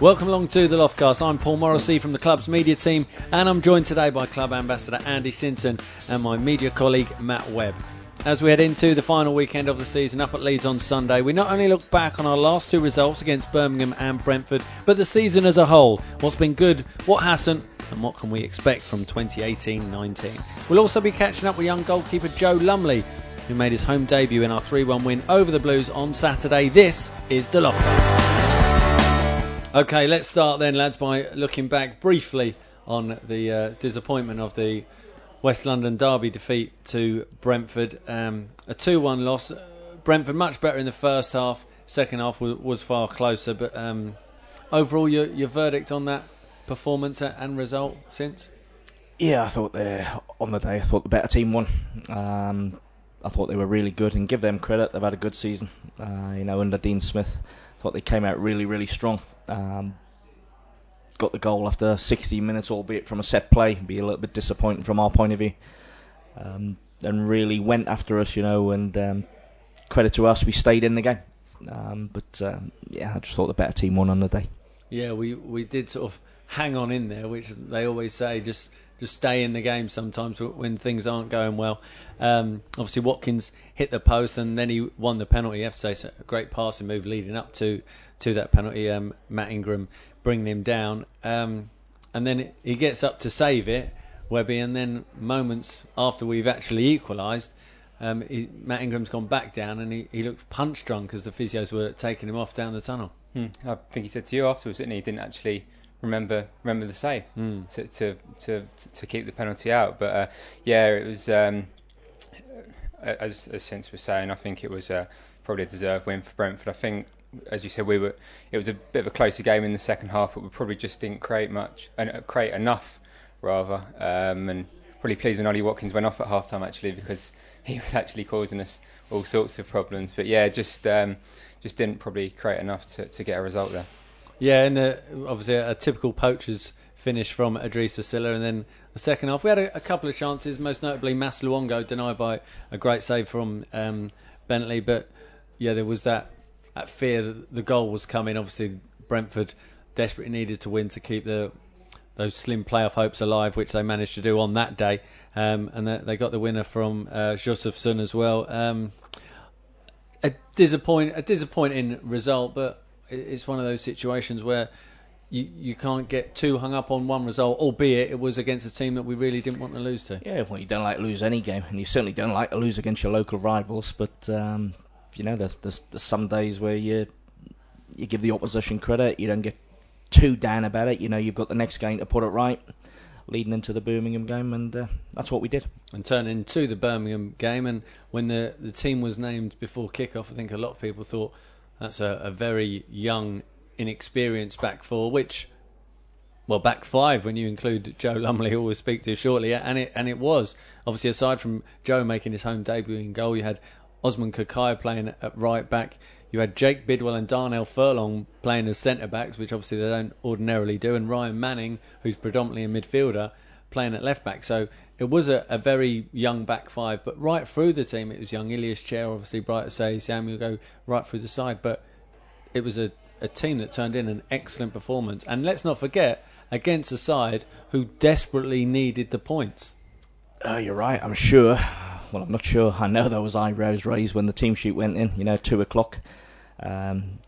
Welcome along to the Loftcast. I'm Paul Morrissey from the club's media team, and I'm joined today by club ambassador Andy Sinton and my media colleague Matt Webb. As we head into the final weekend of the season up at Leeds on Sunday, we not only look back on our last two results against Birmingham and Brentford, but the season as a whole. What's been good, what hasn't, and what can we expect from 2018 19. We'll also be catching up with young goalkeeper Joe Lumley, who made his home debut in our 3 1 win over the Blues on Saturday. This is the Loftcast. Okay, let's start then, lads, by looking back briefly on the uh, disappointment of the West London Derby defeat to Brentford. Um, a 2 1 loss. Brentford much better in the first half, second half was, was far closer. But um, overall, your, your verdict on that performance and result since? Yeah, I thought they on the day. I thought the better team won. Um, I thought they were really good, and give them credit. They've had a good season. Uh, you know, under Dean Smith, I thought they came out really, really strong. Um, got the goal after 60 minutes, albeit from a set play. Be a little bit disappointing from our point of view. Um, and really went after us, you know. And um, credit to us, we stayed in the game. Um, but um, yeah, I just thought the better team won on the day. Yeah, we we did sort of hang on in there, which they always say just just stay in the game sometimes when things aren't going well. Um, obviously, Watkins hit the post and then he won the penalty. You have to say a great passing move leading up to to that penalty. Um, Matt Ingram bringing him down, um, and then he gets up to save it, Webby, and then moments after we've actually equalised. Um, he, Matt Ingram's gone back down and he, he looked punch drunk as the physios were taking him off down the tunnel. Hmm. I think he said to you afterwards, didn't he? He didn't actually remember remember the save mm. to, to, to to keep the penalty out. But uh, yeah, it was um, as as Since was saying. I think it was uh, probably a deserved win for Brentford. I think. As you said, we were. It was a bit of a closer game in the second half, but we probably just didn't create much, and uh, create enough, rather. Um, and probably pleased when Ollie Watkins went off at half time actually, because he was actually causing us all sorts of problems. But yeah, just um, just didn't probably create enough to, to get a result there. Yeah, and obviously a, a, typical poacher's finish from Idrissa Sylla, and then the second half we had a, a couple of chances, most notably Mass Luongo denied by a great save from um, Bentley, but yeah, there was that, that fear that the goal was coming. Obviously, Brentford desperately needed to win to keep the those slim playoff hopes alive, which they managed to do on that day, um, and they got the winner from uh, Jozefzoon as well. Um, a disappoint a disappointing result, but it's one of those situations where you you can't get too hung up on one result, albeit it was against a team that we really didn't want to lose to. Yeah, well, you don't like to lose any game, and you certainly don't like to lose against your local rivals. But um, you know, there's, there's, there's some days where you you give the opposition credit, you don't get too down about it. You know, you've got the next game to put it right, leading into the Birmingham game, and uh, that's what we did. And turning to the Birmingham game, and when the the team was named before kickoff, I think a lot of people thought that's a, a very young, inexperienced back four, which well, back five when you include Joe Lumley, who we'll speak to shortly, and it and it was. Obviously aside from Joe making his home debut in goal, you had Osman Kakay playing at right back, you had Jake Bidwell and Darnell Furlong playing as centre backs, which obviously they don't ordinarily do, and Ryan Manning, who's predominantly a midfielder, playing at left back. So it was a, a, very young back five, but right through the team it was young Ilias Chair, obviously Bright Osayi-Samuel go right through the side, but it was a, a team that turned in an excellent performance. And let's not forget against a side who desperately needed the points. Uh, you're right. I'm sure. Well, I'm not sure. I know there was eyebrows raised when the team sheet went in. You know, two o'clock. Um,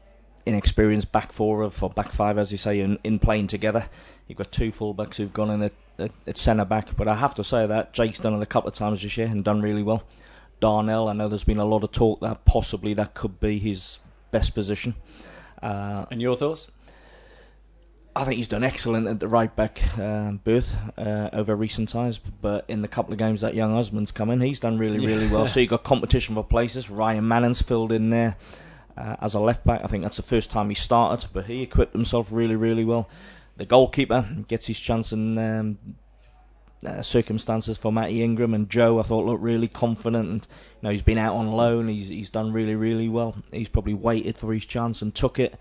inexperienced back four of or back five, as you say, in, in playing together. You've got two fullbacks who've gone in at, at, at centre back, but I have to say that Jake's done it a couple of times this year and done really well. Darnell, I know there's been a lot of talk that possibly that could be his best position. Uh, and your thoughts? I think he's done excellent at the right back um, berth uh, over recent times, but in the couple of games that young Osman's come in, he's done really, really well. So you've got competition for places. Ryan Manning's filled in there uh, as a left back. I think that's the first time he started, but he equipped himself really, really well. The goalkeeper gets his chance in um, uh, circumstances for Matty Ingram and Joe. I thought looked really confident, and you know he's been out on loan. He's he's done really, really well. He's probably waited for his chance and took it.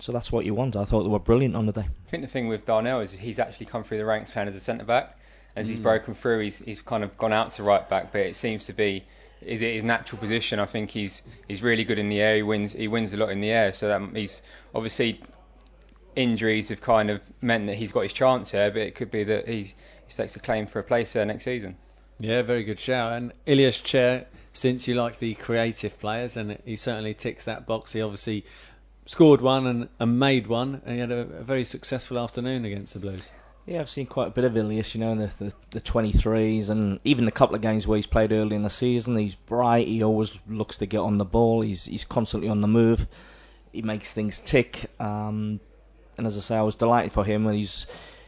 So that's what you want. I thought they were brilliant on the day. I think the thing with Darnell is he's actually come through the ranks playing as a centre back. As mm. he's broken through, he's he's kind of gone out to right back, but it seems to be is it his natural position. I think he's he's really good in the air. He wins he wins a lot in the air. So um, he's obviously injuries have kind of meant that he's got his chance here, but it could be that he's, he stakes a claim for a place there next season. Yeah, very good shout. And Ilias Chair, since you like the creative players, and he certainly ticks that box. He obviously scored one and, and made one, and he had a, a very successful afternoon against the Blues. Yeah, I've seen quite a bit of Ilias, you know, in the, the, the 23s and even the couple of games where he's played early in the season. He's bright, he always looks to get on the ball, he's he's constantly on the move, he makes things tick. Um, and as I say, I was delighted for him with his,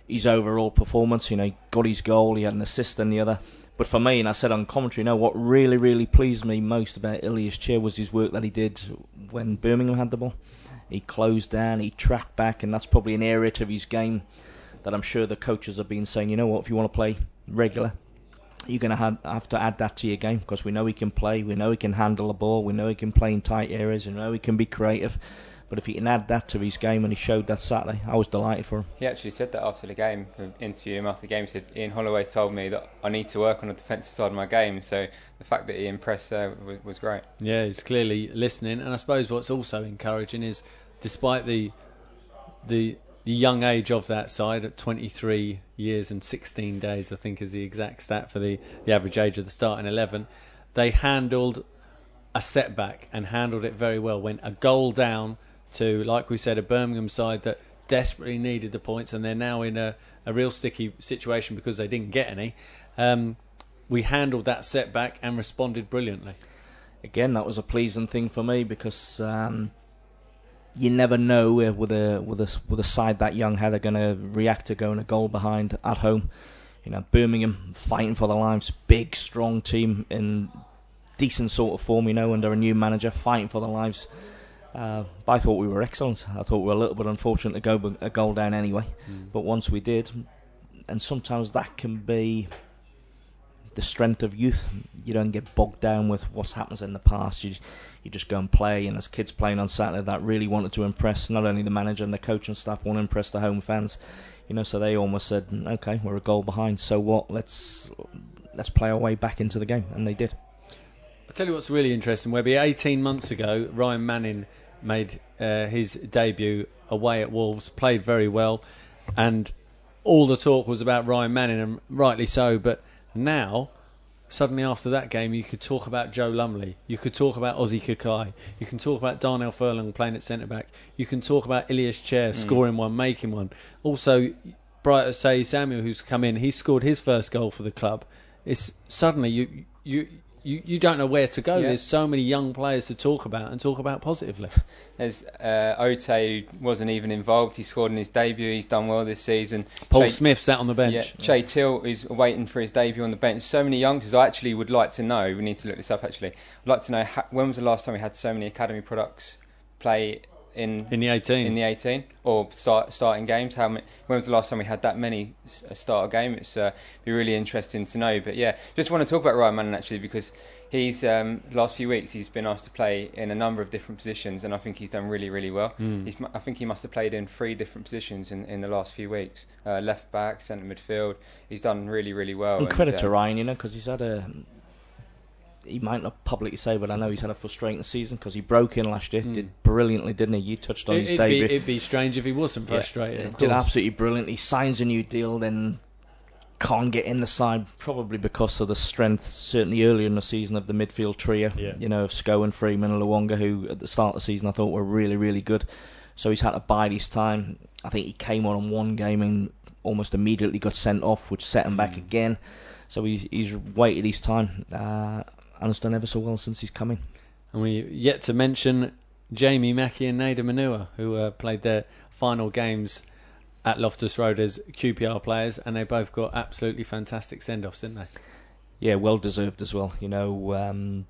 his overall performance. You know, he got his goal, he had an assist and the other. But for me, and I said on commentary, you know, what really, really pleased me most about Ilias Chair was his work that he did when Birmingham had the ball. He closed down, he tracked back, and that's probably an area of his game that I'm sure the coaches have been saying, you know what, if you want to play regular, you're going to have to add that to your game because we know he can play, we know he can handle the ball, we know he can play in tight areas, we know he can be creative. But if he can add that to his game, and he showed that Saturday, I was delighted for him. He actually said that after the game, interviewed him after the game. He said, Ian Holloway told me that I need to work on the defensive side of my game. So the fact that he impressed there was, was great. Yeah, he's clearly listening. And I suppose what's also encouraging is, despite the the the young age of that side at 23 years and 16 days, I think is the exact stat for the, the average age of the starting 11. They handled a setback and handled it very well. Went a goal down to, like we said, a Birmingham side that desperately needed the points, and they're now in a, a real sticky situation because they didn't get any. Um, we handled that setback and responded brilliantly. Again, that was a pleasing thing for me because um, you never know with a with a with a side that young how they're going to react to going a goal behind at home. You know, Birmingham fighting for their lives, big, strong team in decent sort of form. You know, under a new manager, fighting for their lives. Uh, I thought we were excellent. I thought we were a little bit unfortunate to go a goal down anyway, mm. but once we did, and sometimes that can be the strength of youth. You don't get bogged down with what happens in the past. You you just go and play. And as kids playing on Saturday, that really wanted to impress not only the manager and the coach and staff, want to impress the home fans. You know, so they almost said, "Okay, we're a goal behind. So what? Let's let's play our way back into the game," and they did. I tell you what's really interesting. Webby, 18 months ago, Ryan Manning made uh, his debut away at Wolves, played very well, and all the talk was about Ryan Manning, and rightly so. But now suddenly after that game you could talk about Joe Lumley, you could talk about Ossie Kirkcaldy, you can talk about Darnell Furlong playing at centre back, you can talk about Ilias Chair mm. scoring one, making one. Also, Bright Osayi-Samuel, who's come in, he scored his first goal for the club. It's suddenly you you you, you don't know where to go. Yeah. There's so many young players to talk about and talk about positively. There's uh, Oteh who wasn't even involved. He scored in his debut. He's done well this season. Paul che- Smith sat on the bench. Yeah, Che Till is waiting for his debut on the bench. So many youngsters. I actually would like to know. We need to look this up. Actually, I'd like to know how, when was the last time we had so many academy products play in in the 18 in the 18 or start starting games. How many, when was the last time we had that many start a game? It's uh, be really interesting to know. But yeah just want to talk about Ryan Manning actually because he's um, last few weeks he's been asked to play in a number of different positions and I think he's done really really well. Mm. I think he must have played in three different positions in, in the last few weeks. Uh, left back centre midfield. He's done really really well and credit and, uh, to Ryan you know because he's had a he might not publicly say, but I know he's had a frustrating season because he broke in last year, mm. did brilliantly, didn't he? You touched on it, his it'd debut. Be, it'd be strange if he wasn't frustrated. Yeah, did absolutely brilliantly. Signs a new deal, then can't get in the side, probably because of the strength, certainly earlier in the season, of the midfield trio. Yeah. You know, of and Freeman and Luongo, who at the start of the season I thought were really, really good. So he's had to bide his time. I think he came on in one game and almost immediately got sent off, which set him back hmm. again. So he, he's waited his time. Uh, and has done ever so well since he's coming. And we yet to mention Jamie Mackie and Nedum Onuoha, who uh, played their final games at Loftus Road as QPR players, and they both got absolutely fantastic send offs, didn't they? Yeah, well deserved as well. You know, um,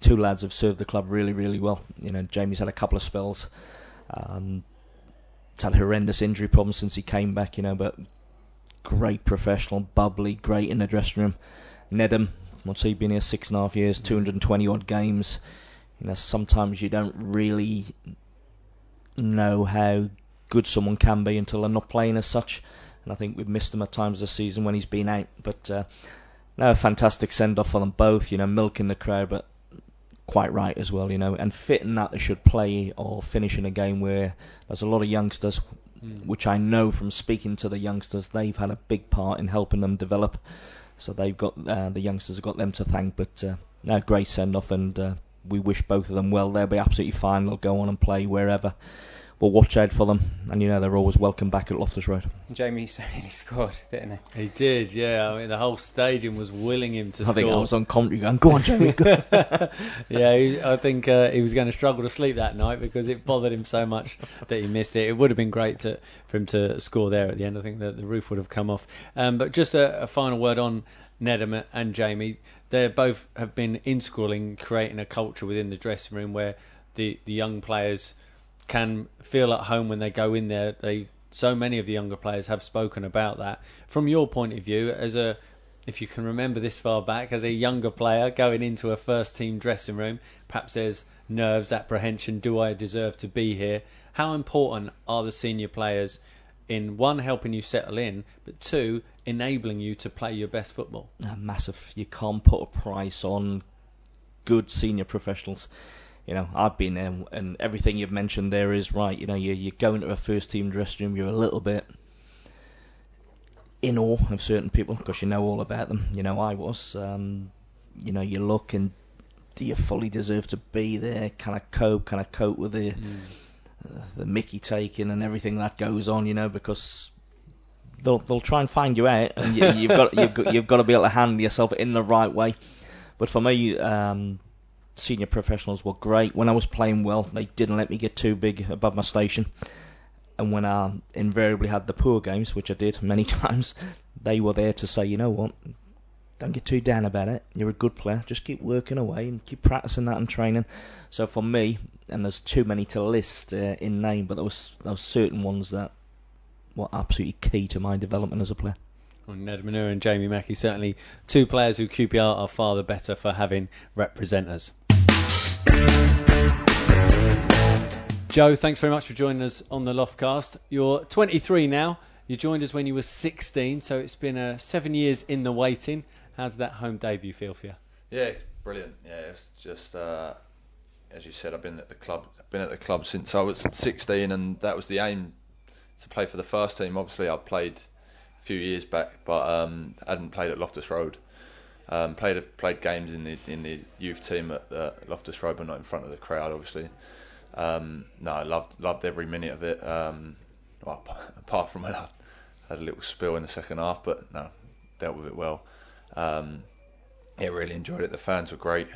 two lads have served the club really, really well. You know, Jamie's had a couple of spells. Um, he's had horrendous injury problems since he came back, you know, but great professional, bubbly, great in the dressing room. Nedum, What's he been here six and a half years, 220 odd games. You know, sometimes you don't really know how good someone can be until they're not playing as such. And I think we've missed him at times this season when he's been out. But uh, No, fantastic send off for them both. You know, milking the crowd, but quite right as well. You know, and fitting that they should play or finish in a game where there's a lot of youngsters, mm. which I know from speaking to the youngsters, they've had a big part in helping them develop. So they've got uh, the youngsters have got them to thank. But uh, no, great send off, and uh, we wish both of them well. They'll be absolutely fine. They'll go on and play wherever we'll watch out for them. And you know they're always welcome back at Loftus Road. Jamie certainly scored, didn't he? He did, yeah. I mean, the whole stadium was willing him to I score. I think I was on commentary going, "Go on, Jamie." Go. yeah, he, I think uh, he was going to struggle to sleep that night because it bothered him so much that he missed it. It would have been great to, for him to score there at the end. I think that the roof would have come off. Um, but just a, a final word on Nedum and Jamie. They both have been in schooling, creating a culture within the dressing room where the, the young players can feel at home when they go in there. They so many of the younger players have spoken about that. From your point of view, as a if you can remember this far back, as a younger player going into a first team dressing room, perhaps there's nerves, apprehension. Do I deserve to be here? How important are the senior players in one helping you settle in, but two enabling you to play your best football? Uh, massive. You can't put a price on good senior professionals you know, I've been there, and everything you've mentioned there is right. You know, you you go into a first team dressing room, you're a little bit in awe of certain people because you know all about them. You know, I was. Um, you know, you look and do you fully deserve to be there? Can I cope? Can I cope with the mm. uh, the Mickey taking and everything that goes on? You know, because they'll they'll try and find you out, and you, have got you've got you've got to be able to handle yourself in the right way. But for me, um, senior professionals were great. When I was playing well, they didn't let me get too big above my station. And when I invariably had the poor games, which I did many times, they were there to say, you know what, don't get too down about it. You're a good player. Just keep working away and keep practicing that and training. So for me, and there's too many to list uh, in name, but there was there was certain ones that were absolutely key to my development as a player. Nedum Onuoha and Jamie Mackie certainly two players who QPR are far the better for having representers. Joe, thanks very much for joining us on the Loftcast. You're 23 now. You joined us when you were 16, so it's been uh, seven years in the waiting. How's that home debut feel for you? Yeah, brilliant. Yeah, it's just uh, as you said, I've been at the club. I've been at the club since I was 16, and that was the aim to play for the first team. Obviously, I played a few years back, but um, I hadn't played at Loftus Road. Um, played played games in the in the youth team at uh, Loftus Road, but not in front of the crowd, obviously. Um, no, I loved loved every minute of it. Um, well, apart from when I had a little spill in the second half, but no, dealt with it well. Um, yeah, really enjoyed it. The fans were great.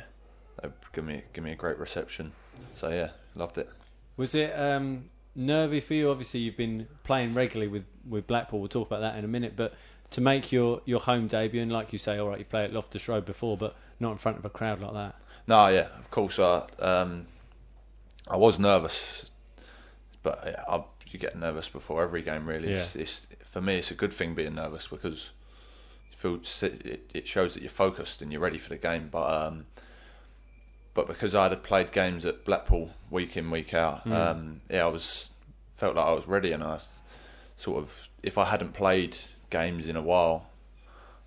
They give me give me a great reception. So yeah, loved it. Was it um, nervy for you? Obviously, you've been playing regularly with, with Blackpool. We'll talk about that in a minute. But to make your, your home debut, and like you say, all right, you played at Loftus Road before, but not in front of a crowd like that. No, yeah, of course. I um, I was nervous, but yeah, I, you get nervous before every game. Really, yeah. it's, it's, for me, it's a good thing being nervous because it, feels, it, it shows that you're focused and you're ready for the game. But um, but because I had played games at Blackpool week in week out, mm. um, yeah, I was felt like I was ready, and I sort of if I hadn't played games in a while,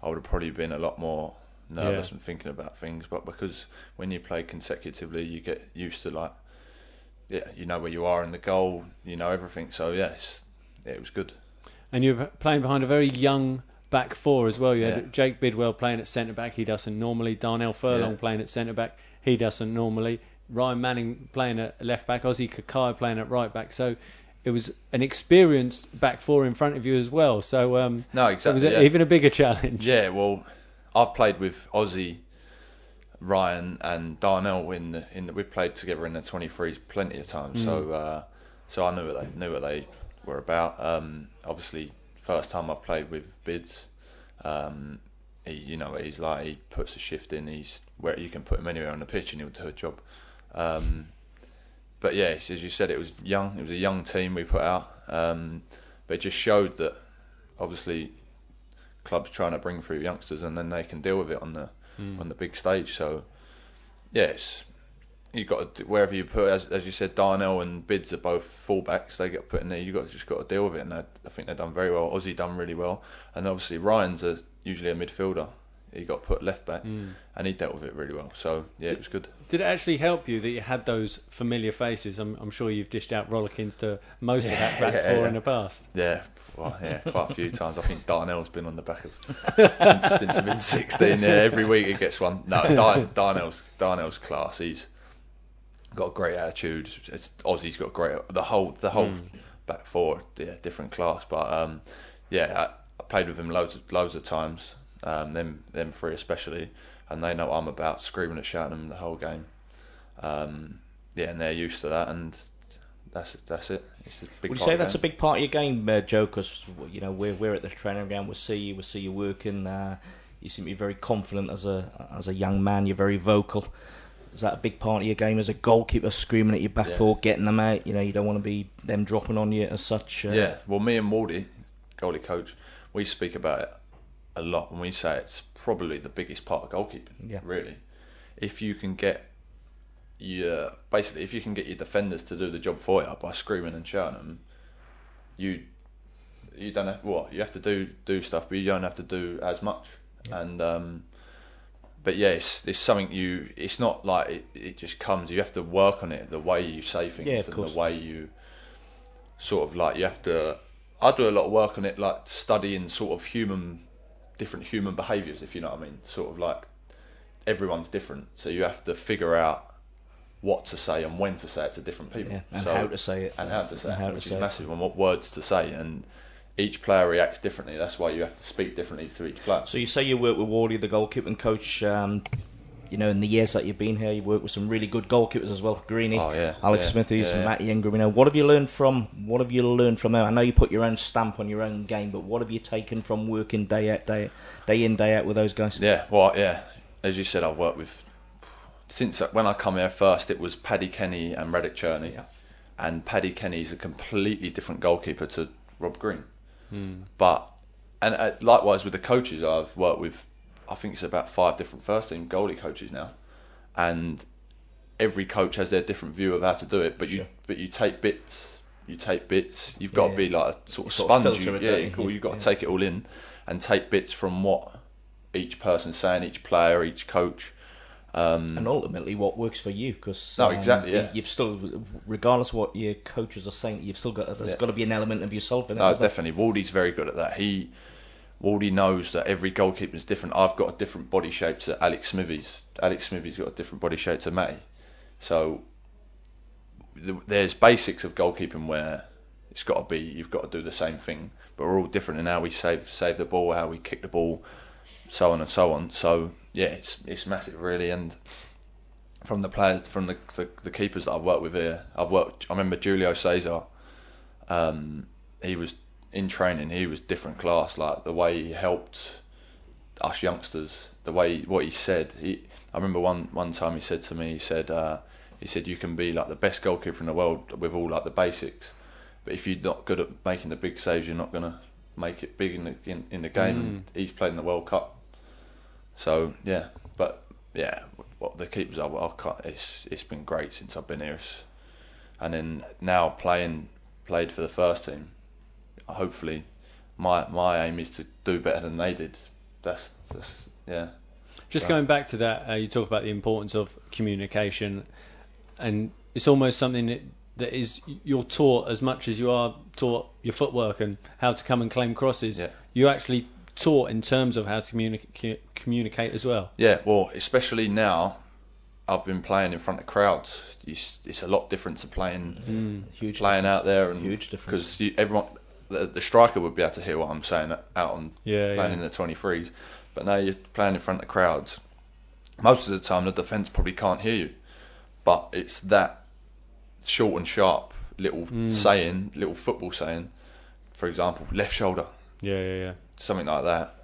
I would have probably been a lot more nervous yeah. and thinking about things. But because when you play consecutively, you get used to like, yeah, you know where you are in the goal, you know everything. So yes, yeah, it was good. And you're playing behind a very young back four as well. You had Jake Bidwell playing at centre back. He doesn't normally. Darnell Furlong yeah. playing at centre back. He doesn't normally. Ryan Manning playing at left back. Ossie Kakay playing at right back. So it was an experienced back four in front of you as well. So um, no, exactly. It was yeah. even a bigger challenge. Yeah, well, I've played with Ossie, Ryan, and Darnell in the, in the, we've played together in the 23s plenty of times. Mm. So uh, so I knew what they knew what they were about. Um, obviously, first time I've played with Bids. Um, he, you know, he's like he puts a shift in. He's where you can put him anywhere on the pitch and he'll do a job. Um, but yeah, as you said, it was young. It was a young team we put out, um, but it just showed that obviously clubs trying to bring through youngsters, and then they can deal with it on the mm. on the big stage. So yes, you got to, wherever you put, as, as you said, Darnell and Bids are both fullbacks. They get put in there. You got just got to deal with it, and I think they've done very well. Ossie done really well, and obviously Ryan's a, usually a midfielder. he got put left back, and he dealt with it really well. So yeah, it was good. Did it actually help you that you had those familiar faces? I'm, I'm sure you've dished out rollickins to most of that back Yeah, four yeah. in the past. Yeah, well, yeah, quite a few times. I think Darnell's been on the back of since, since I've been 16. Yeah, every week he gets one. No, Dar- Darnell's Darnell's class. He's got a great attitude. It's, Ossie's got great. The whole the whole back four, yeah, different class. But um, yeah, I, I played with him loads of loads of times. Um, them them three especially, and they know what I'm about, screaming and shouting them the whole game. Um, yeah, and they're used to that, and that's that's it. It's a big Would you say that's a big part of your game, uh, Joe? Because you know we're we're at the training ground. We see you. We see you working. Uh, you seem to be very confident as a as a young man. You're very vocal. Is that a big part of your game as a goalkeeper, screaming at your back Yeah. four, getting them out? You know, you don't want to be them dropping on you as such. Uh, Yeah, well, me and Waldy, goalie coach, we speak about it a lot, and we say it's probably the biggest part of goalkeeping. Yeah. really. If you can get your basically, if you can get your defenders to do the job for you by screaming and shouting them, you you don't have what you have to do do stuff, but you don't have to do as much. And um, but yeah, it's, it's something you. It's not like it, it just comes. You have to work on it. The way you say things Yeah, and the way you sort of like you have to. I do a lot of work on it, like studying sort of human, different human behaviours. If you know what I mean, sort of like everyone's different, so you have to figure out what to say and when to say it to different people. Yeah, and So- how to say it. and how to say And it, how to which say is it. massive, and what words to say, and each player reacts differently. That's why you have to speak differently to each player. So you say you work with Wardy, the goalkeeping coach. Um, you know, in the years that you've been here, you worked with some really good goalkeepers as well. Greeny, Oh, yeah, Alex yeah, Smithies, yeah, and yeah. Matt Ingram. You know, what have you learned from? What have you learned from them? I know you put your own stamp on your own game, but what have you taken from working day out, day day in, day out with those guys? Yeah, well, yeah. As you said, I've worked with since when I come here first. It was Paddy Kenny and Radek Cerny, Yeah. and Paddy Kenny's a completely different goalkeeper to Rob Green. But and uh, likewise with the coaches, I've worked with. I think it's about five different first team goalie coaches now, and every coach has their different view of how to do it. But you but you take bits. You take bits. You've got Yeah. to be like a sort of sort of sponge. filter You, yeah, you? You've got Yeah. to take it all in and take bits from what each person's saying, each player, each coach. Um, And ultimately, what works for you? Because No, exactly, yeah. You've still, regardless of what your coaches are saying, you've still got. There's Yeah. got to be an element of yourself in it. No, definitely. Waldy's very good at that. He Waldy knows that every goalkeeper is different. I've got a different body shape to Alex Smithies. Alex Smithies got a different body shape to Matty. So there's basics of goalkeeping where it's got to be you've got to do the same thing, but we're all different in how we save save the ball, how we kick the ball, so on and so on. So yeah, it's it's massive really, and from the players, from the the, the keepers that I've worked with here, I've worked. I remember Julio Cesar. Um, he was in training. He was different class. Like the way he helped us youngsters, the way what he said. He, I remember one one time he said to me, he said, uh, he said you can be like the best goalkeeper in the world with all like the basics, but if you're not good at making the big saves, you're not gonna make it big in the in, in the game. And he's played in the World Cup, so yeah. But yeah, what the keepers are, I can't, it's it's been great since I've been here. And then now playing played for the first team. Hopefully, my my aim is to do better than they did. That's that's yeah. Just Right. going back to that, uh, you talk about the importance of communication, and it's almost something that, that is you're taught as much as you are taught your footwork and how to come and claim crosses. Yeah. You're actually taught in terms of how to communicate communicate as well. Yeah, well, especially now, I've been playing in front of crowds. You, it's a lot different to playing Huge. playing out there and Huge difference. because everyone, the, the striker would be able to hear what I'm saying out on Yeah, playing yeah. in the 23s, but now you're playing in front of crowds. Most of the time, the defence probably can't hear you, but it's that short and sharp little Mm. saying, little football saying, for example, left shoulder, Yeah, yeah, yeah. something like that,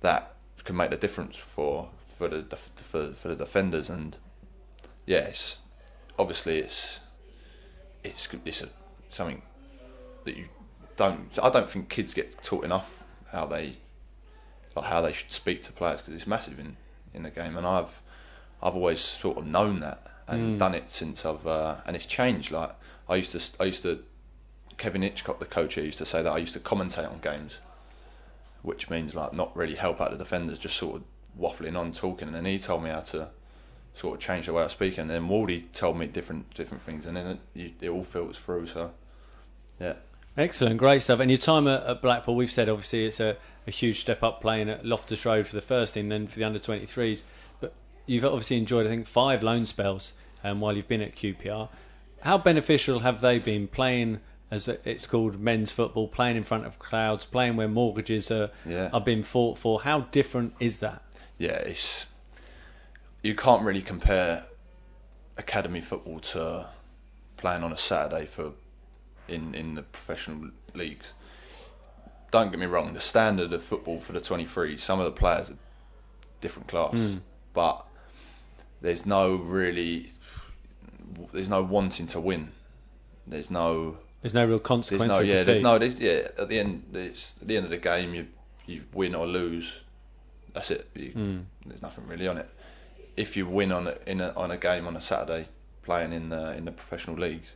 that can make the difference for for the for for the defenders. And yeah, it's obviously it's it's it's a, something that you don't. I don't think kids get taught enough how they like how they should speak to players because it's massive in in the game. And I've I've always sort of known that and done it since I've uh, and it's changed. Like I used to I used to Kevin Hitchcock, the coach here, used to say that I used to commentate on games which means like not really help out the defenders, just sort of waffling on, talking, and then he told me how to sort of change the way I speak, and then Waldy told me different different things, and then it, it all filters through. So, yeah. Excellent, great stuff. And your time at, at Blackpool, we've said obviously it's a, a, huge step up playing at Loftus Road for the first team, then for the under 23s. But you've obviously enjoyed, I think, five loan spells um, while you've been at QPR. How beneficial have they been playing, as it's called, men's football, playing in front of crowds, playing where mortgages are, Yeah. are being fought for? How different is that? yeah, it's you can't really compare academy football to playing on a Saturday for in in the professional leagues. Don't get me wrong, the standard of football for the 23, some of the players are different class, but there's no really there's no wanting to win. There's no There's no real there's no yeah defeat. there's no there's, yeah at the end it's, at the end of the game you you win or lose that's it you, Hmm. there's nothing really on it if you win on a, in a, on a game on a Saturday playing in the in the professional leagues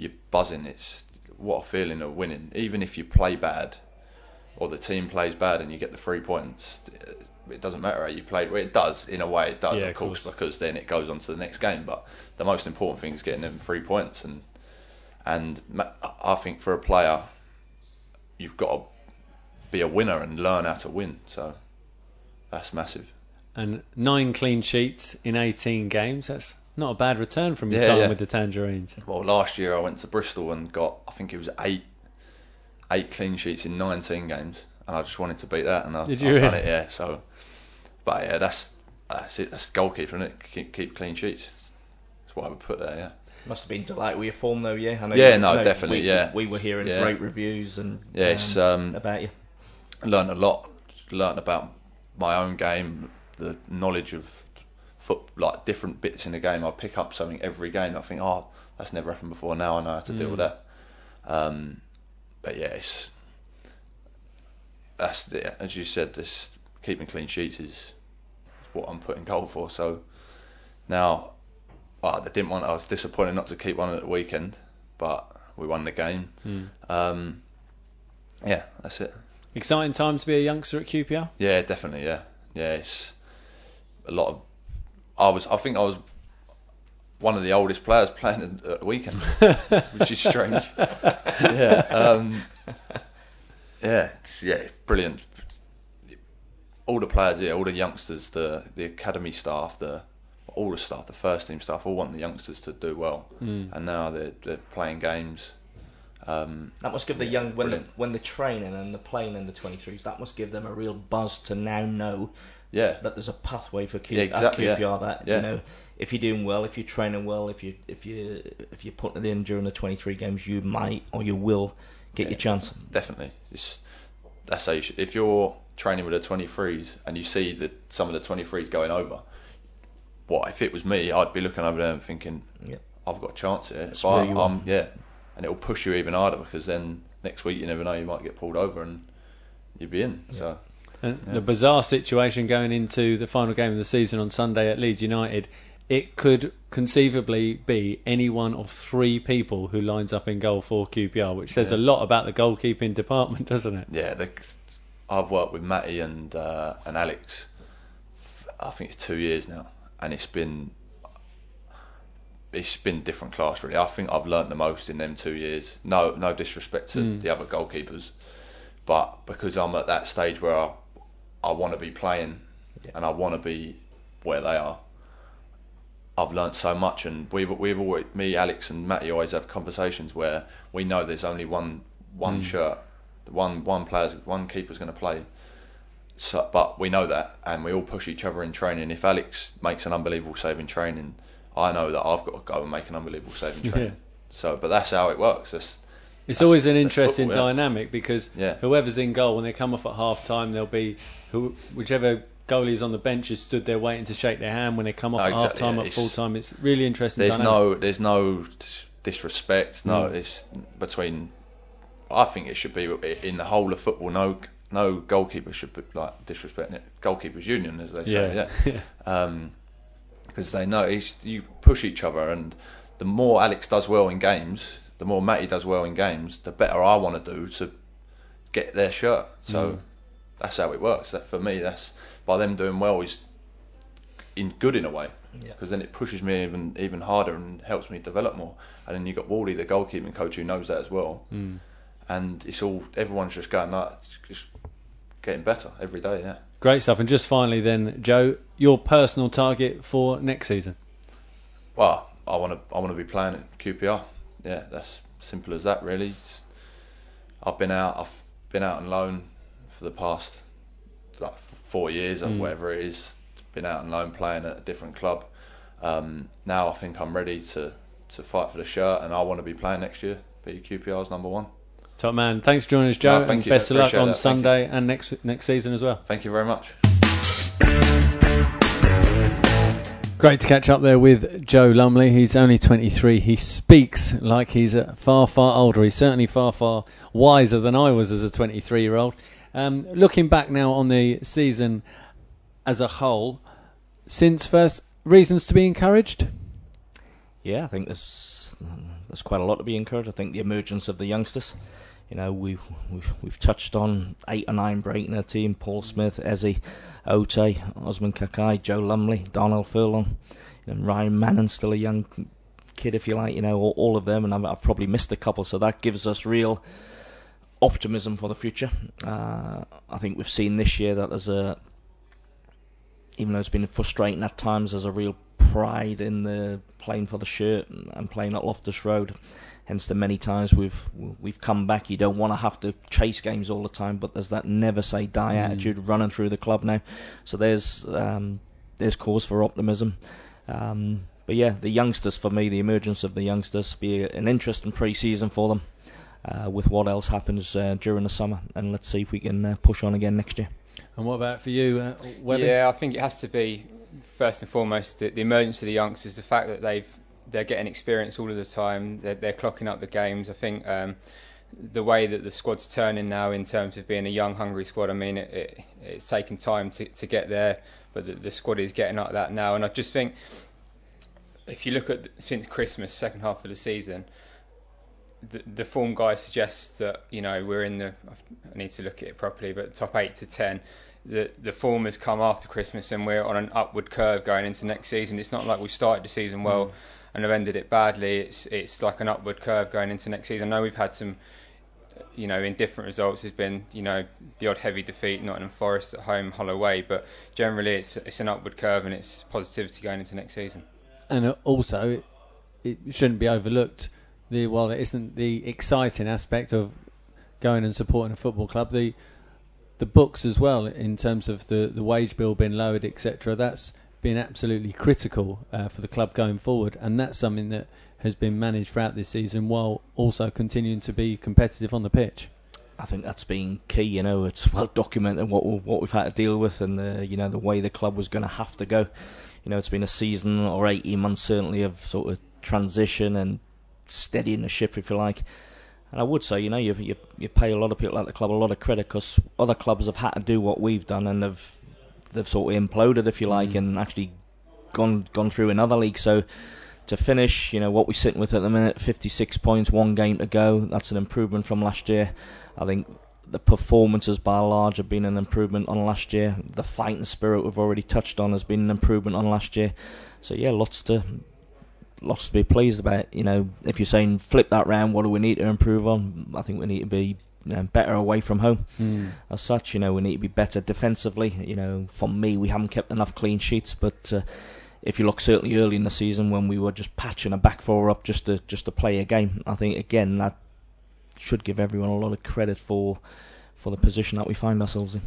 you're buzzing it's what a feeling of winning even if you play bad or the team plays bad and you get the three points it doesn't matter how you played well it does in a way it does Yeah, of course, course. because then it goes on to the next game but the most important thing is getting them three points and and I think for a player, you've got to be a winner and learn how to win. So that's massive. and nine clean sheets in 18 games. That's not a bad return from your Yeah, time yeah. with the Tangerines. Well, last year I went to Bristol and got I think it was eight eight clean sheets in 19 games, and I just wanted to beat that. And I, Did you I've done really? it, yeah. So, but yeah, that's that's it. That's goalkeeper, is it? Keep, keep clean sheets. That's what I would put there. Yeah. Must have been delighted with your form, though. Yeah, I know. Yeah, you- no, definitely, We, yeah. we were hearing Yeah. great reviews and Yeah, it's, um, about you. learned a lot. Learned about my own game, the knowledge of foot, like different bits in the game. I pick up something every game. I think, oh, that's never happened before. Now I know how to deal with that. Um, but yeah, it's that's the, as you said. This keeping clean sheets is, is what I'm putting goal for. So now, well, I didn't want. I was disappointed not to keep one at the weekend, but we won the game. Um, yeah, that's it. Exciting time to be a youngster at QPR. Yeah, definitely. Yeah, yeah. It's a lot of. I was. I think I was one of the oldest players playing at at the weekend, which is strange. yeah. Um, yeah. Yeah. Brilliant. All the players here, all the youngsters, the the academy staff, the all the staff, the first team staff, all want the youngsters to do well, and now they're, they're playing games. Um, That must give the young when the, when they're training and they're playing in the 23s. That must give them a real buzz to now know yeah, that there's a pathway for Q- Yeah, exactly, at yeah. QPR. That Yeah. you know, if you're doing well, if you're training well, if you if you if you're putting it in during the 23 games, you might or you will get Yeah. your chance. definitely. It's, that's how you should, if you're training with the 23s and you see that some of the 23s going over, what if it was me? I'd be looking over there and thinking, Yeah. I've got a chance here. I, you I'm, yeah, and it'll push you even harder because then next week you never know you might get pulled over and you'd be in. So And the bizarre situation going into the final game of the season on Sunday at Leeds United, it could conceivably be any one of three people who lines up in goal for QPR, which says a lot about the goalkeeping department, doesn't it? yeah, the, I've worked with Matty and uh, and Alex. I think it's two years now, and it's been it's been different class really. I think I've learnt the most in them two years. No, no disrespect to the other goalkeepers, but because I'm at that stage where I, I want to be playing and I want to be where they are. I've learnt so much, and we've we've always me, Alex, and Matty always have conversations where we know there's only one one mm. shirt, one one player's one keeper's going to play. So, but we know that, and we all push each other in training. If Alex makes an unbelievable save in training, I know that I've got to go and make an unbelievable save in training. Yeah. So, but that's how it works. That's, It's always an interesting football, yeah. dynamic because Yeah. whoever's in goal when they come off at half time, there'll be who, whichever goalie's on the bench is stood there waiting to shake their hand when they come off Oh, at half time yeah, at full time. It's really interesting. there's dynamic. no there's no disrespect. No, Mm. it's between. I think it should be in the whole of football. No, no goalkeeper should be like disrespecting it. Goalkeepers union, as they say. Yeah. Yeah. Um, because they know it's, you push each other, and the more Alex does well in games, the more Matty does well in games, the better I want to do to get their shirt. So that's how it works. That for me, that's by them doing well is in good in a way Yeah. because then it pushes me even even harder and helps me develop more. And then you got Wally, the goalkeeping coach, who knows that as well. Mm. And it's all everyone's just going like just getting better every day. Yeah. Great stuff. And just finally, then, Joe, your personal target for next season? Well, I want to I want to be playing at QPR. Yeah, that's simple as that. Really. I've been out. I've been out on loan for the past like four years or Mm. whatever it is. Been out on loan playing at a different club. Um, now I think I'm ready to to fight for the shirt, and I want to be playing next year. Be QPR's number one. Top man. Thanks for joining us, Joe. No, thank and you. best of luck on that. Sunday and next next season as well. Thank you very much. Great to catch up there with Joe Lumley. He's only 23. He speaks like he's uh, far, far older. He's certainly far, far wiser than I was as a 23 year old. Um, looking back now on the season as a whole, since first, reasons to be encouraged? Yeah, I think there's there's quite a lot to be encouraged. I think the emergence of the youngsters. You know, we've we've, we've touched on eight or nine breaking our team: Paul Smyth, Ezzy, Oteh, Osman Kakay, Joe Lumley, Darnell Furlong, and Ryan Manning, still a young kid, if you like. You know, all, all of them, and I've, I've probably missed a couple, so that gives us real optimism for the future. Uh, I think we've seen this year that there's a, even though it's been frustrating at times, there's a real pride in the playing for the shirt and, and playing at Loftus Road. Hence the many times we've we've come back. You don't want to have to chase games all the time, but there's that never say die Mm. attitude running through the club now. So there's um, there's cause for optimism. Um, but yeah, the youngsters for me, the emergence of the youngsters, be an interesting pre-season for them. Uh, with what else happens uh, during the summer, and let's see if we can uh, push on again next year. And what about for you, uh, Webby? Yeah, I think it has to be first and foremost the, the emergence of the youngsters, the fact that they've they're getting experience all of the time, they're, they're clocking up the games. I think um, the way that the squad's turning now in terms of being a young, hungry squad. I mean, it, it, it's taken time to, to get there, but the, the squad is getting like that now. And I just think if you look at since Christmas, second half of the season. The, the form guide suggests that you know we're in the. I need to look at it properly, but top eight to ten the the form has come after Christmas and we're on an upward curve going into next season. It's not like we started the season well Mm. And have ended it badly. It's it's like an upward curve going into next season. I know we've had some, you know, in different results. There's been you know the odd heavy defeat, Nottingham Forest at home, Holloway, but generally it's it's an upward curve and it's positivity going into next season. And uh, also, it shouldn't be overlooked. The while it isn't the exciting aspect of going and supporting a football club, the the books as well in terms of the, the wage bill being lowered, etc. That's been absolutely critical uh, for the club going forward, and that's something that has been managed throughout this season while also continuing to be competitive on the pitch. I think that's been key. You know, it's well documented what what we've had to deal with, and the you know the way the club was going to have to go. You know, it's been a season or eighteen months certainly of sort of transition and steadying the ship, if you like. And I would say, you know, you you, you pay a lot of people at the club a lot of credit because other clubs have had to do what we've done, and they've they've sort of imploded, if you like, Mm. and actually gone gone through another league. So to finish, you know, what we're sitting with at the minute, 56 points, one game to go. That's an improvement from last year. I think the performances by and large have been an improvement on last year. The fighting spirit we've already touched on has been an improvement on last year. So yeah, lots to lots to be pleased about. You know, if you're saying flip that round, what do we need to improve on? I think we need to be know, better away from home as such. You know, we need to be better defensively. You know, for me, we haven't kept enough clean sheets. But uh, if you look certainly early in the season when we were just patching a back four up just to just to play a game, I think again that should give everyone a lot of credit for for the position that we find ourselves in.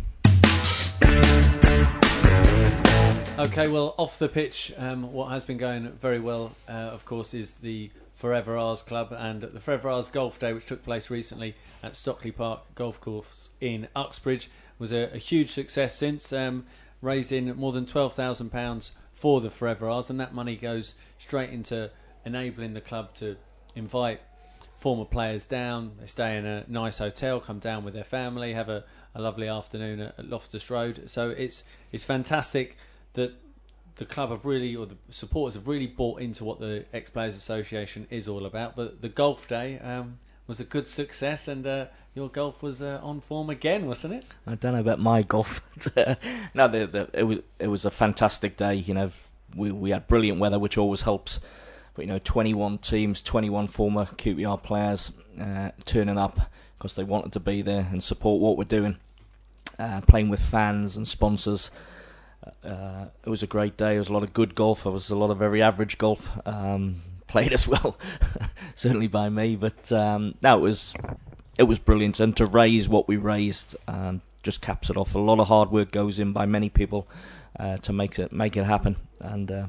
Okay, well, off the pitch, um, what has been going very well, uh, of course, is the Forever Ours Club and the Forever Ours Golf Day, which took place recently at Stockley Park Golf Course in Uxbridge, was a, a huge success since um, raising more than twelve thousand pounds for the Forever Ours, and that money goes straight into enabling the club to invite former players down. They stay in a nice hotel, come down with their family, have a, a lovely afternoon at, at Loftus Road. So it's it's fantastic that the club have really, or the supporters have really bought into what the Ex Players Association is all about. But the golf day um, was a good success, and uh, your golf was uh, on form again, wasn't it? I don't know about my golf, uh, no, the, the, it was it was a fantastic day. You know, we we had brilliant weather, which always helps. But you know, 21 teams, 21 former QPR players uh, turning up because they wanted to be there and support what we're doing, uh, playing with fans and sponsors. Uh, it was a great day. There was a lot of good golf. There was a lot of very average golf um, played as well, certainly by me. But um, no, it was it was brilliant, and to raise what we raised um, just caps it off. A lot of hard work goes in by many people uh, to make it make it happen, and uh,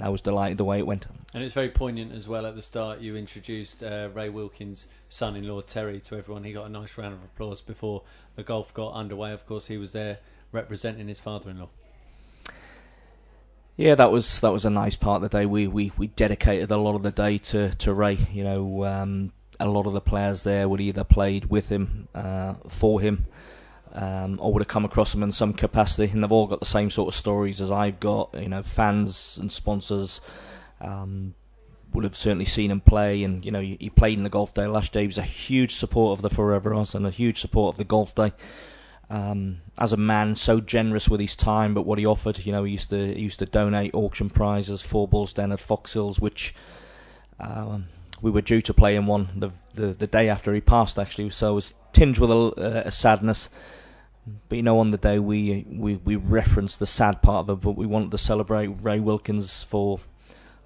I was delighted the way it went. And it's very poignant as well. At the start, you introduced uh, Ray Wilkins' son-in-law Terry to everyone. He got a nice round of applause before the golf got underway. Of course, he was there representing his father-in-law. Yeah, that was that was a nice part of the day. We we, we dedicated a lot of the day to, to Ray. You know, um, a lot of the players there would either played with him, uh, for him, um, or would have come across him in some capacity, and they've all got the same sort of stories as I've got. You know, fans and sponsors um, would have certainly seen him play, and you know, he, played in the golf day last day. He was a huge support of the Forever R's and a huge support of the golf day um, as a man, so generous with his time, but what he offered, you know, he used to he used to donate auction prizes, four balls down at Foxhills, which um, we were due to play in one the, the the day after he passed, actually. So it was tinged with a, a sadness. But you know, on the day we we we referenced the sad part of it, but we wanted to celebrate Ray Wilkins for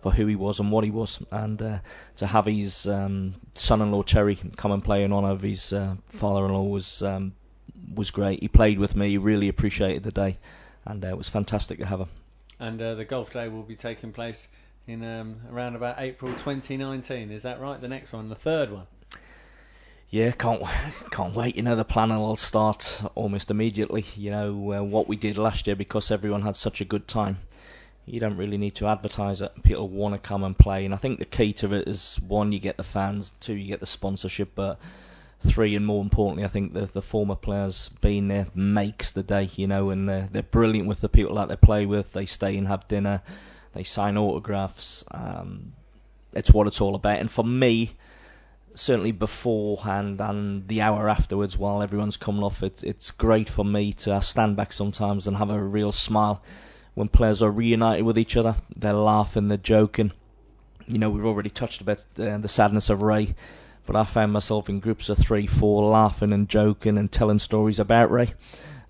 for who he was and what he was, and uh, to have his um, son-in-law Terry come and play in honour of his uh, father-in-law was um, was great. He played with me, He really appreciated the day, and uh, it was fantastic to have him. And uh, the golf day will be taking place in um, around about April 2019. Is that right? The next one, the third one. Yeah, can't can't wait. You know, the planning will start almost immediately. You know uh, what we did last year because everyone had such a good time. You don't really need to advertise it. People want to come and play, and I think the key to it is one, you get the fans, two, you get the sponsorship, but three, and more importantly, I think the the former players being there makes the day. You know, and they're, they're brilliant with the people that they play with. They stay and have dinner, they sign autographs. Um, it's what it's all about. And for me, certainly beforehand and the hour afterwards, while everyone's coming off, it, it's great for me to stand back sometimes and have a real smile when players are reunited with each other. They're laughing, they're joking. You know, we've already touched about uh, the sadness of Ray but I found myself in groups of three, four, laughing and joking and telling stories about Ray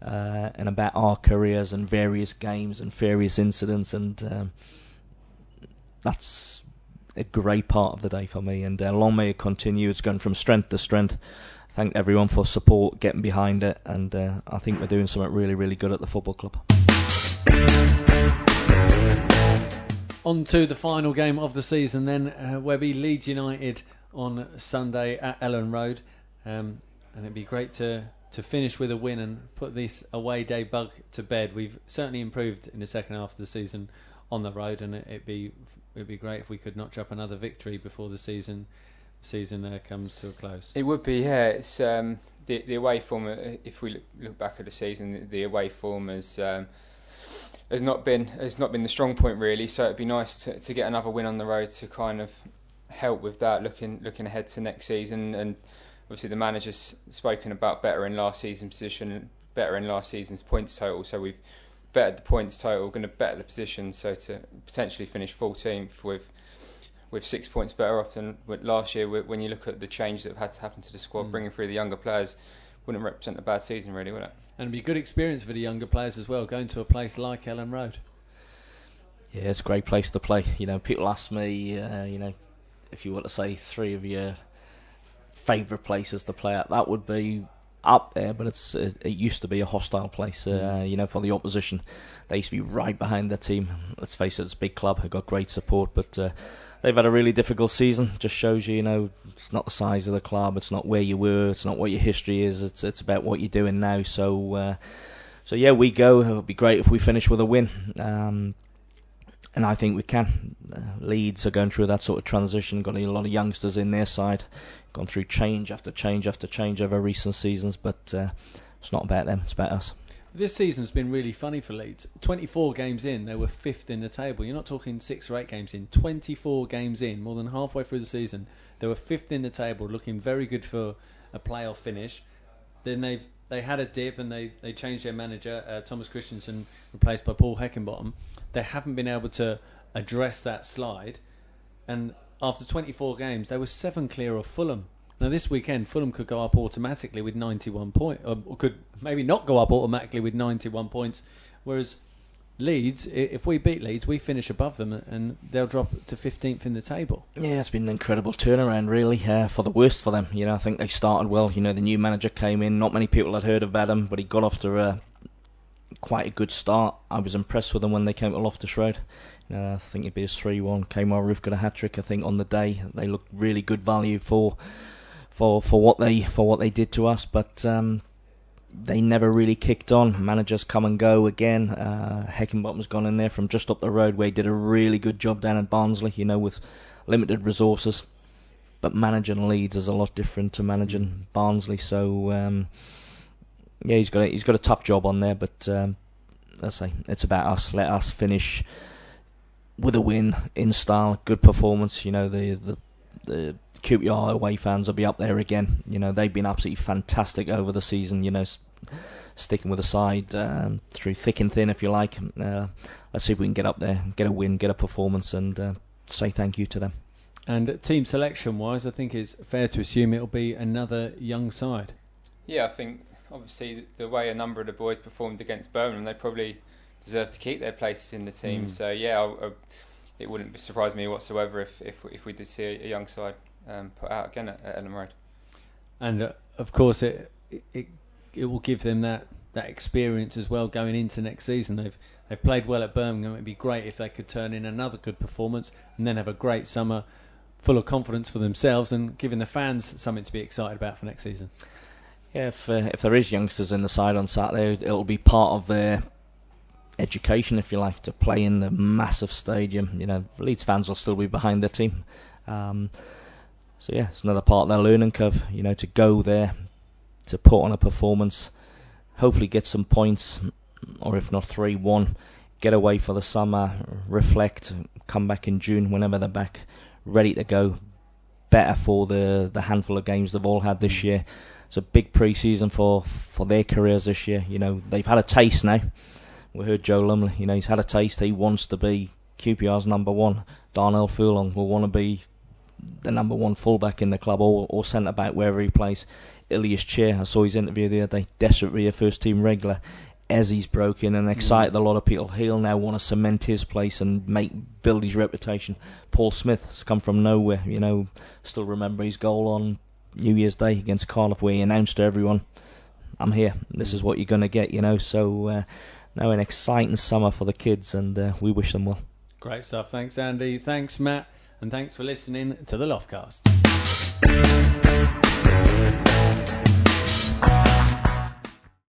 uh, and about our careers and various games and various incidents, and um, that's a great part of the day for me. And uh, long may it continue. It's going from strength to strength. Thank everyone for support, getting behind it, and uh, I think we're doing something really, really good at the football club. On to the final game of the season, then uh, Webby Leeds United on Sunday at Elland Road, um, and it'd be great to to finish with a win and put this away day bug to bed. We've certainly improved in the second half of the season on the road, and it'd be it'd be great if we could notch up another victory before the season season uh, comes to a close. It would be, yeah. It's um, the the away form. Uh, if we look, back at the season, the, the away form has. Um, has not been has not been the strong point really. So it'd be nice to, to get another win on the road to kind of help with that looking looking ahead to next season. And obviously the manager's spoken about better in last season's position better in last season's points total. So we've bettered the points total going to better the position. So to potentially finish 14th with with six points better off than last year when you look at the change that have had to happen to the squad mm. bringing through the younger players wouldn't represent a bad season really would it? And it'd be a good experience for the younger players as well going to a place like Elland Road. Yeah, it's a great place to play. You know, people ask me, uh, you know, if you were to say three of your favourite places to play at, that would be up there. But it's it, it used to be a hostile place, uh, mm. you know, for the opposition. They used to be right behind their team. Let's face it, it's a big club. They've got great support, but uh, they've had a really difficult season. Just shows you, you know, it's not the size of the club. It's not where you were. It's not what your history is. It's it's about what you're doing now. So. Uh, so yeah, we go. It would be great if we finish with a win. Um, and I think we can. Uh, Leeds are going through that sort of transition. Got a lot of youngsters in their side, gone through change after change after change over recent seasons. But uh, it's not about them; it's about us. This season's been really funny for Leeds. 24 games in, they were fifth in the table. You're not talking six or eight games in. 24 games in, more than halfway through the season, they were fifth in the table, looking very good for a playoff finish. Then they they had a dip and they, they changed their manager, uh, Thomas Christiansen, replaced by Paul Heckingbottom. They haven't been able to address that slide, and after 24 games, they were seven clear of Fulham. Now this weekend, Fulham could go up automatically with 91 points, or could maybe not go up automatically with 91 points, whereas Leeds, if we beat Leeds, we finish above them and they'll drop to 15th in the table. Yeah, it's been an incredible turnaround, really, uh, for the worst for them. You know, I think they started well. You know, the new manager came in. Not many people had heard about him, but he got off to a, quite a good start. I was impressed with them when they came to Loftus Road. Uh, I think it'd be a 3 1. Kemar Roofe got a hat trick, I think, on the day. They looked really good value for for for what they for what they did to us, but um, they never really kicked on. Managers come and go again. Uh, Heckingbottom's gone in there from just up the road where he did a really good job down at Barnsley, you know, with limited resources. But managing Leeds is a lot different to managing Barnsley. So um, yeah, he's got a, he's got a tough job on there. But um, I say it's about us. Let us finish with a win in style, good performance. You know the the the QPR away fans will be up there again. You know, they've been absolutely fantastic over the season. You know, sticking with the side um, through thick and thin, if you like. Uh, let's see if we can get up there, get a win, get a performance, and uh, say thank you to them. And team selection wise, I think it's fair to assume it'll be another young side. Yeah, I think obviously the way a number of the boys performed against Birmingham, they probably deserve to keep their places in the team. Mm. So yeah, I, I, it wouldn't surprise me whatsoever if if, if we did see a, a young side um, put out again at, at Elland Road. And uh, of course, it, it it will give them that, that experience as well going into next season. They've they've played well at Birmingham. It'd be great if they could turn in another good performance and then have a great summer, full of confidence for themselves and giving the fans something to be excited about for next season. Yeah, if uh, if there is youngsters in the side on Saturday, it'll be part of their education, if you like, to play in the massive stadium. You know, Leeds fans will still be behind their team. Um, so yeah, it's another part of their learning curve. You know, to go there, to put on a performance, hopefully get some points, or if not three, one, get away for the summer, reflect, come back in June whenever they're back, ready to go, better for the the handful of games they've all had this year. It's a big pre-season for for their careers this year. You know, they've had a taste now. We heard Joe Lumley. You know, he's had a taste. He wants to be QPR's number one. Darnell Furlong will want to be the number one fullback in the club or, or centre back wherever he plays. Ilias Chair, I saw his interview the other day, desperate to a first team regular. As he's broken and excited mm. a lot of people, he'll now want to cement his place and make build his reputation. Paul Smyth has come from nowhere, you know. Still remember his goal on New Year's Day against Cardiff, where he announced to everyone, "I'm here. This is what you're going to get," you know. So uh, now an exciting summer for the kids, and uh, we wish them well. Great stuff. Thanks, Andy. Thanks, Matt and thanks for listening to the Loftcast.